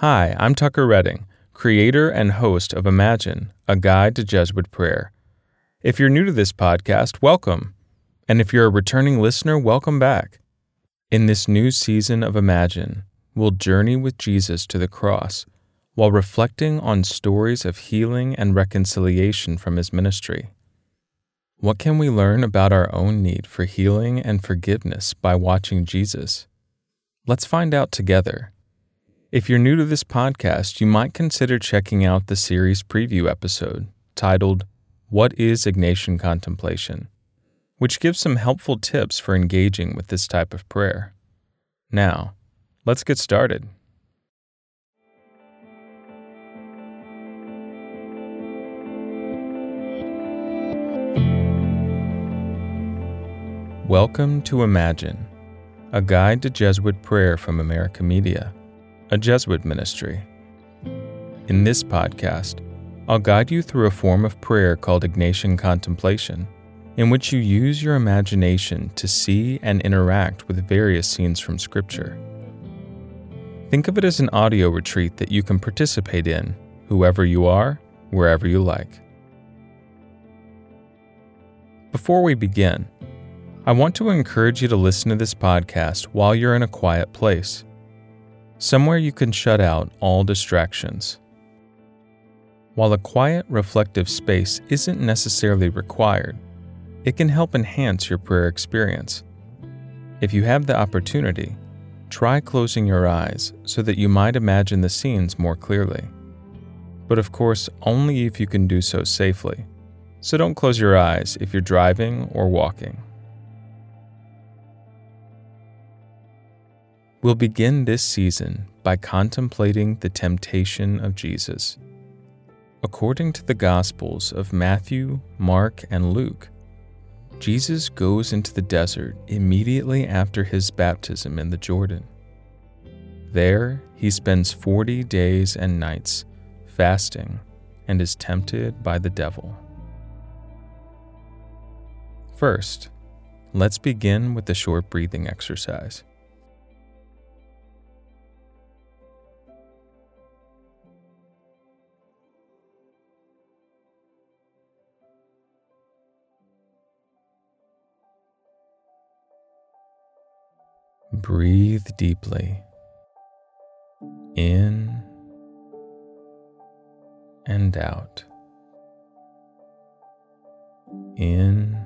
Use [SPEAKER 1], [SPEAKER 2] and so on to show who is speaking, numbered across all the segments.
[SPEAKER 1] Hi, I'm Tucker Redding, creator and host of Imagine, a guide to Jesuit prayer. If you're new to this podcast, welcome. And if you're a returning listener, welcome back. In this new season of Imagine, we'll journey with Jesus to the cross while reflecting on stories of healing and reconciliation from his ministry. What can we learn about our own need for healing and forgiveness by watching Jesus? Let's find out together. If you're new to this podcast, you might consider checking out the series preview episode titled, What is Ignatian Contemplation? which gives some helpful tips for engaging with this type of prayer. Now, let's get started. Welcome to Imagine, a guide to Jesuit prayer from America Media, a Jesuit ministry. In this podcast, I'll guide you through a form of prayer called Ignatian Contemplation, in which you use your imagination to see and interact with various scenes from Scripture. Think of it as an audio retreat that you can participate in, whoever you are, wherever you like. Before we begin, I want to encourage you to listen to this podcast while you're in a quiet place, somewhere you can shut out all distractions. While a quiet, reflective space isn't necessarily required, it can help enhance your prayer experience. If you have the opportunity, try closing your eyes so that you might imagine the scenes more clearly. But of course, only if you can do so safely. So don't close your eyes if you're driving or walking. We'll begin this season by contemplating the temptation of Jesus. According to the Gospels of Matthew, Mark, and Luke, Jesus goes into the desert immediately after his baptism in the Jordan. There, he spends 40 days and nights fasting and is tempted by the devil. First, let's begin with a short breathing exercise. Breathe deeply in and out. In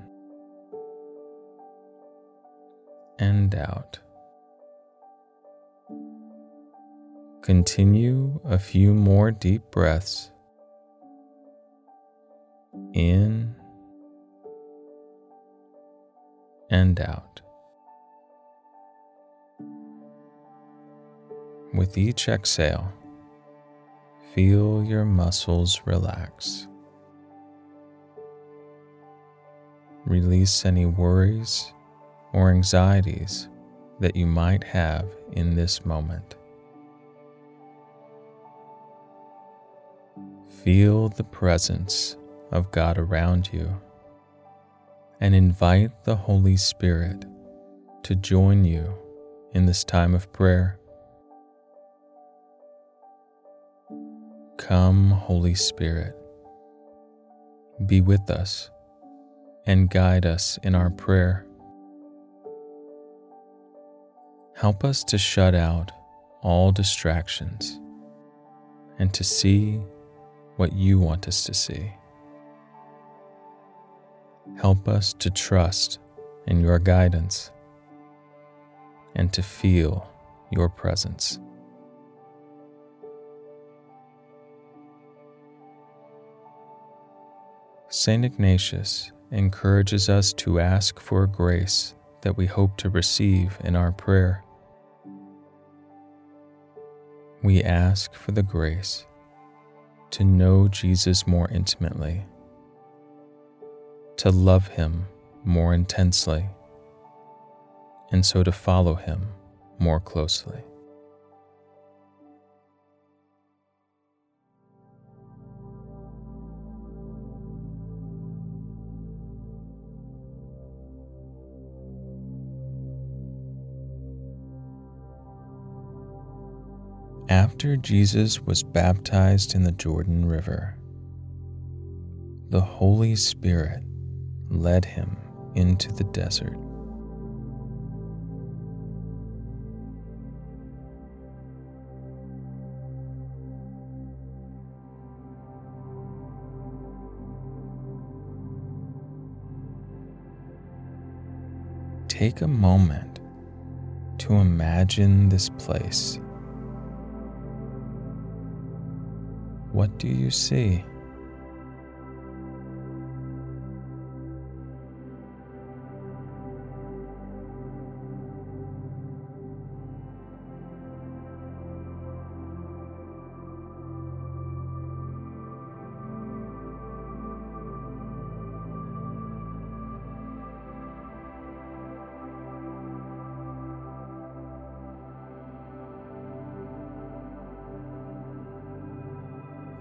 [SPEAKER 1] and out. Continue a few more deep breaths in and out. With each exhale, feel your muscles relax. Release any worries or anxieties that you might have in this moment. Feel the presence of God around you and invite the Holy Spirit to join you in this time of prayer. Come, Holy Spirit, be with us and guide us in our prayer. Help us to shut out all distractions and to see what you want us to see. Help us to trust in your guidance and to feel your presence. St. Ignatius encourages us to ask for a grace that we hope to receive in our prayer. We ask for the grace to know Jesus more intimately, to love Him more intensely, and so to follow Him more closely. After Jesus was baptized in the Jordan River, the Holy Spirit led him into the desert. Take a moment to imagine this place. What do you see?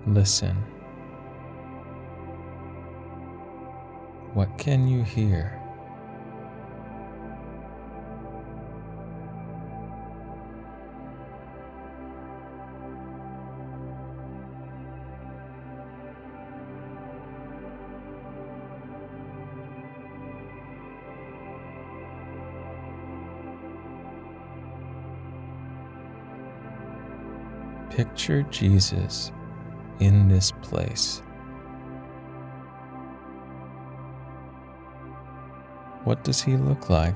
[SPEAKER 1] Listen. What can you hear? Picture Jesus in this place. What does he look like?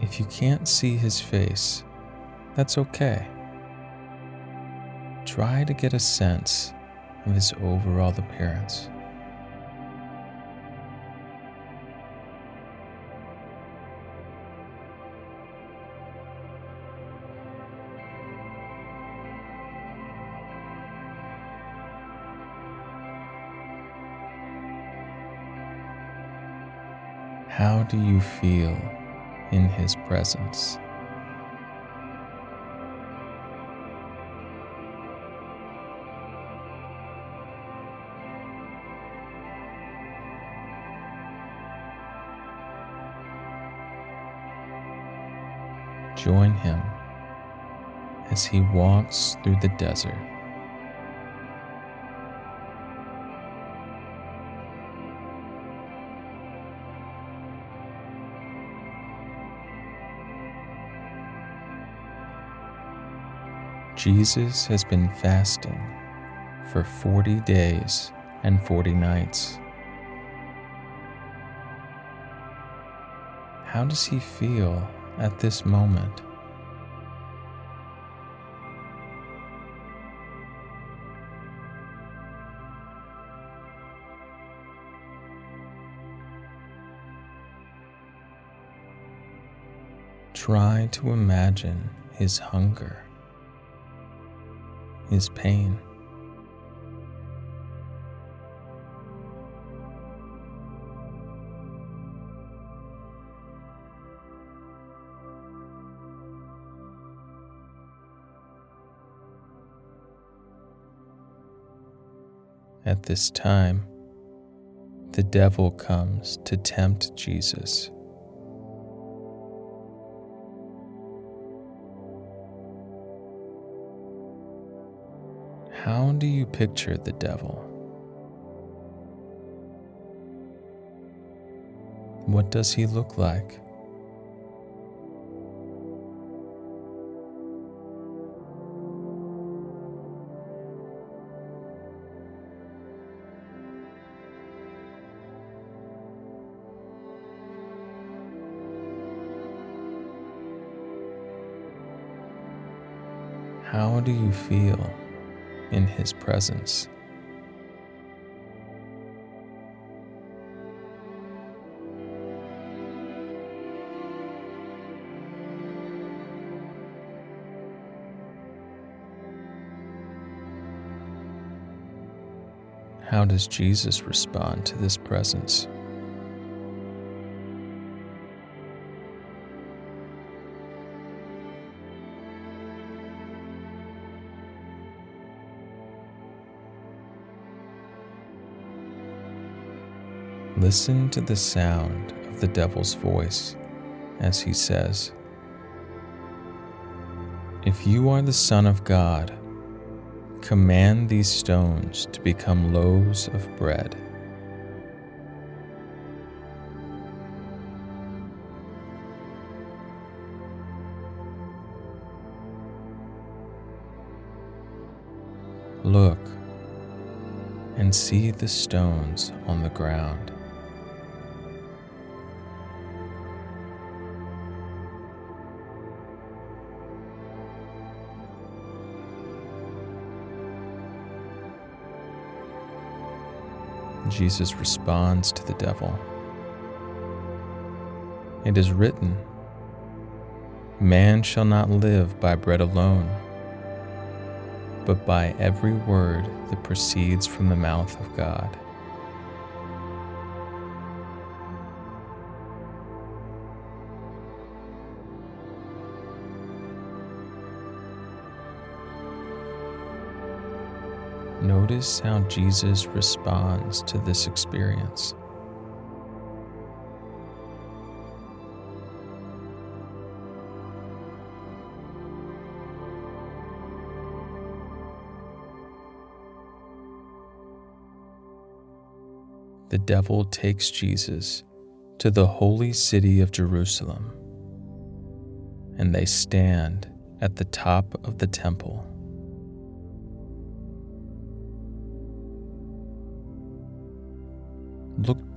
[SPEAKER 1] If you can't see his face, that's okay. Try to get a sense of his overall appearance. How do you feel in His presence? Join Him as He walks through the desert. Jesus has been fasting for 40 days and 40 nights. How does he feel at this moment? Try to imagine his hunger his pain. At this time, the devil comes to tempt Jesus. How do you picture the devil? What does he look like? How do you feel in His presence. How does Jesus respond to this presence? Listen to the sound of the devil's voice as he says, If you are the Son of God, command these stones to become loaves of bread. Look and see the stones on the ground. Jesus responds to the devil. It is written, Man shall not live by bread alone, but by every word that proceeds from the mouth of God. Notice how Jesus responds to this experience. The devil takes Jesus to the holy city of Jerusalem, and they stand at the top of the temple.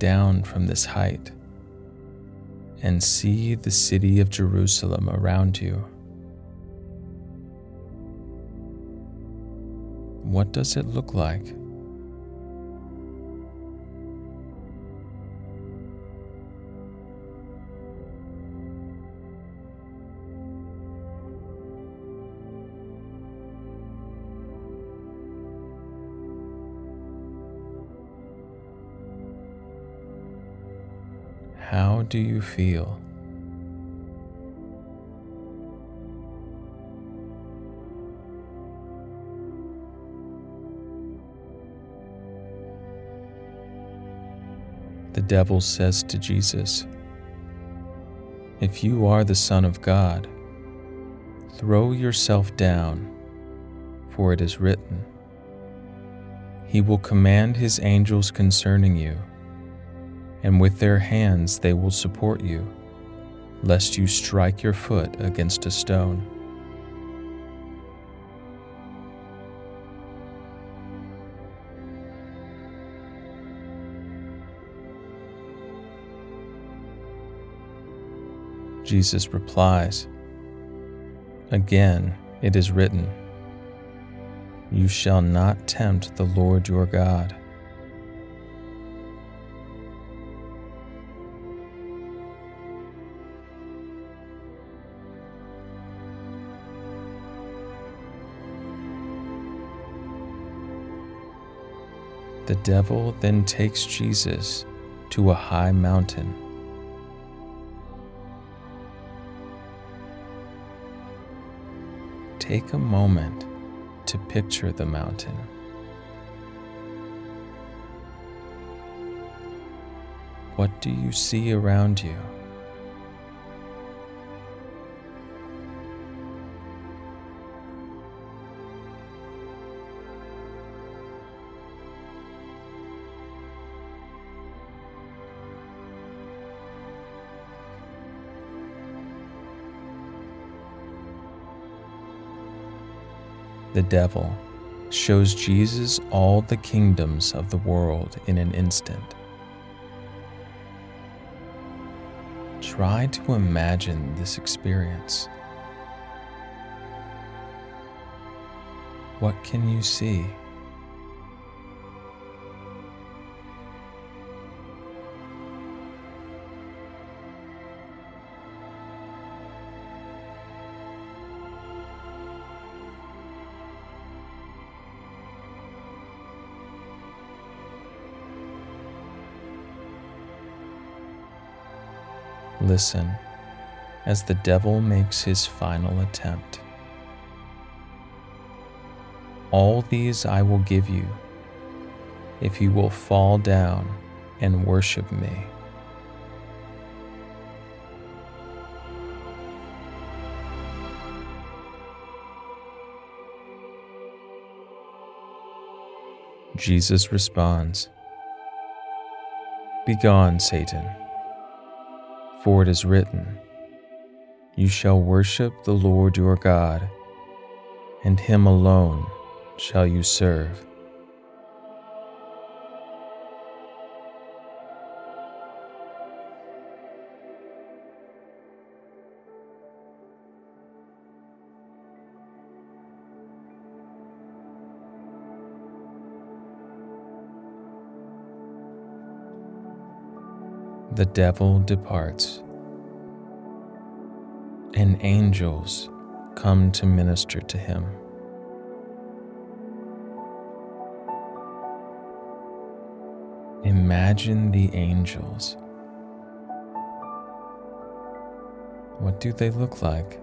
[SPEAKER 1] Down from this height and see the city of Jerusalem around you. What does it look like? Do you feel? The devil says to Jesus, If you are the Son of God, throw yourself down, for it is written, He will command His angels concerning you and with their hands they will support you, lest you strike your foot against a stone. Jesus replies, Again, it is written, You shall not tempt the Lord your God. The devil then takes Jesus to a high mountain. Take a moment to picture the mountain. What do you see around you? The devil, shows Jesus all the kingdoms of the world in an instant. Try to imagine this experience. What can you see? Listen as the devil makes his final attempt. All these I will give you if you will fall down and worship me. Jesus responds, Begone, Satan, for it is written, You shall worship the Lord your God, and him alone shall you serve. The devil departs, and angels come to minister to him. Imagine the angels. What do they look like?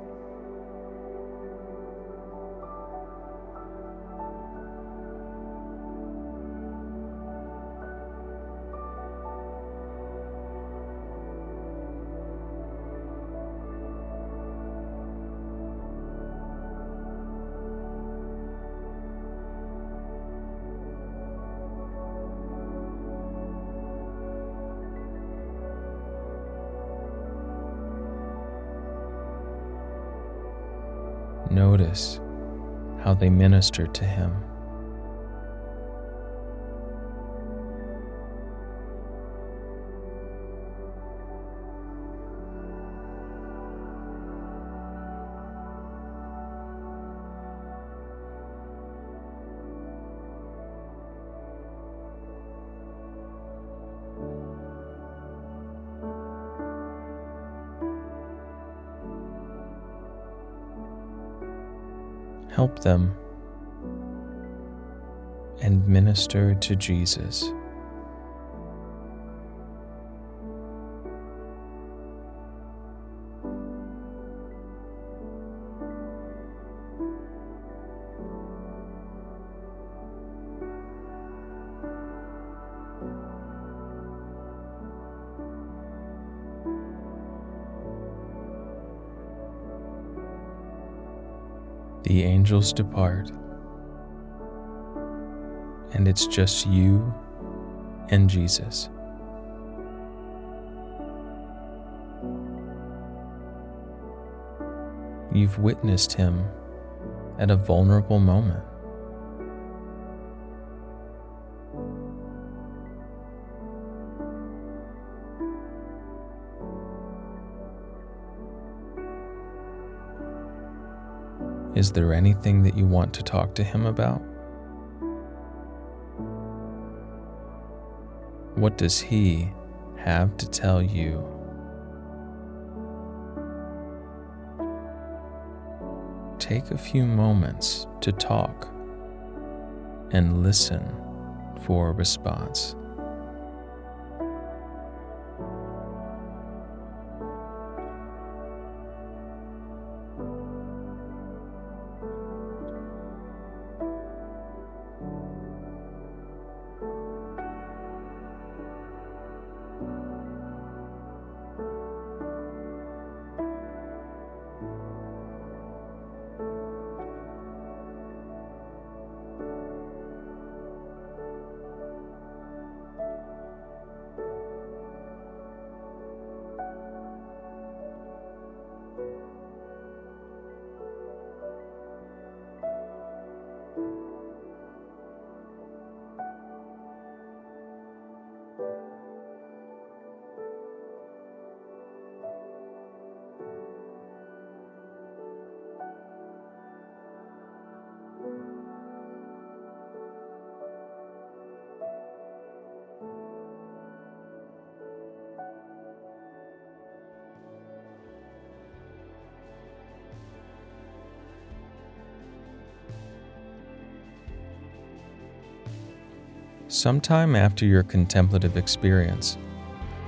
[SPEAKER 1] Notice how they minister to him. Help them and minister to Jesus. Angels depart, and it's just you and Jesus. You've witnessed him at a vulnerable moment. Is there anything that you want to talk to him about? What does he have to tell you? Take a few moments to talk and listen for a response. Sometime after your contemplative experience,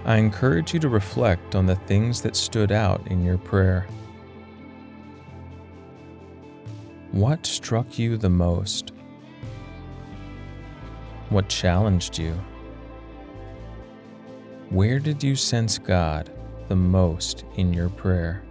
[SPEAKER 1] I encourage you to reflect on the things that stood out in your prayer. What struck you the most? What challenged you? Where did you sense God the most in your prayer?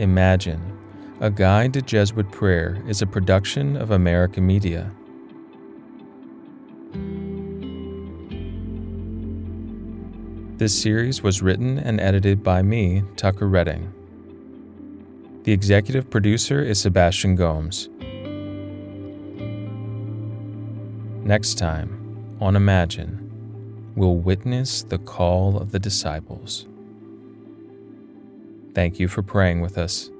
[SPEAKER 1] Imagine A Guide to Jesuit Prayer is a production of America Media. This series was written and edited by me, Tucker Redding. The executive producer is Sebastian Gomes. Next time, on Imagine, we'll witness the call of the disciples. Thank you for praying with us.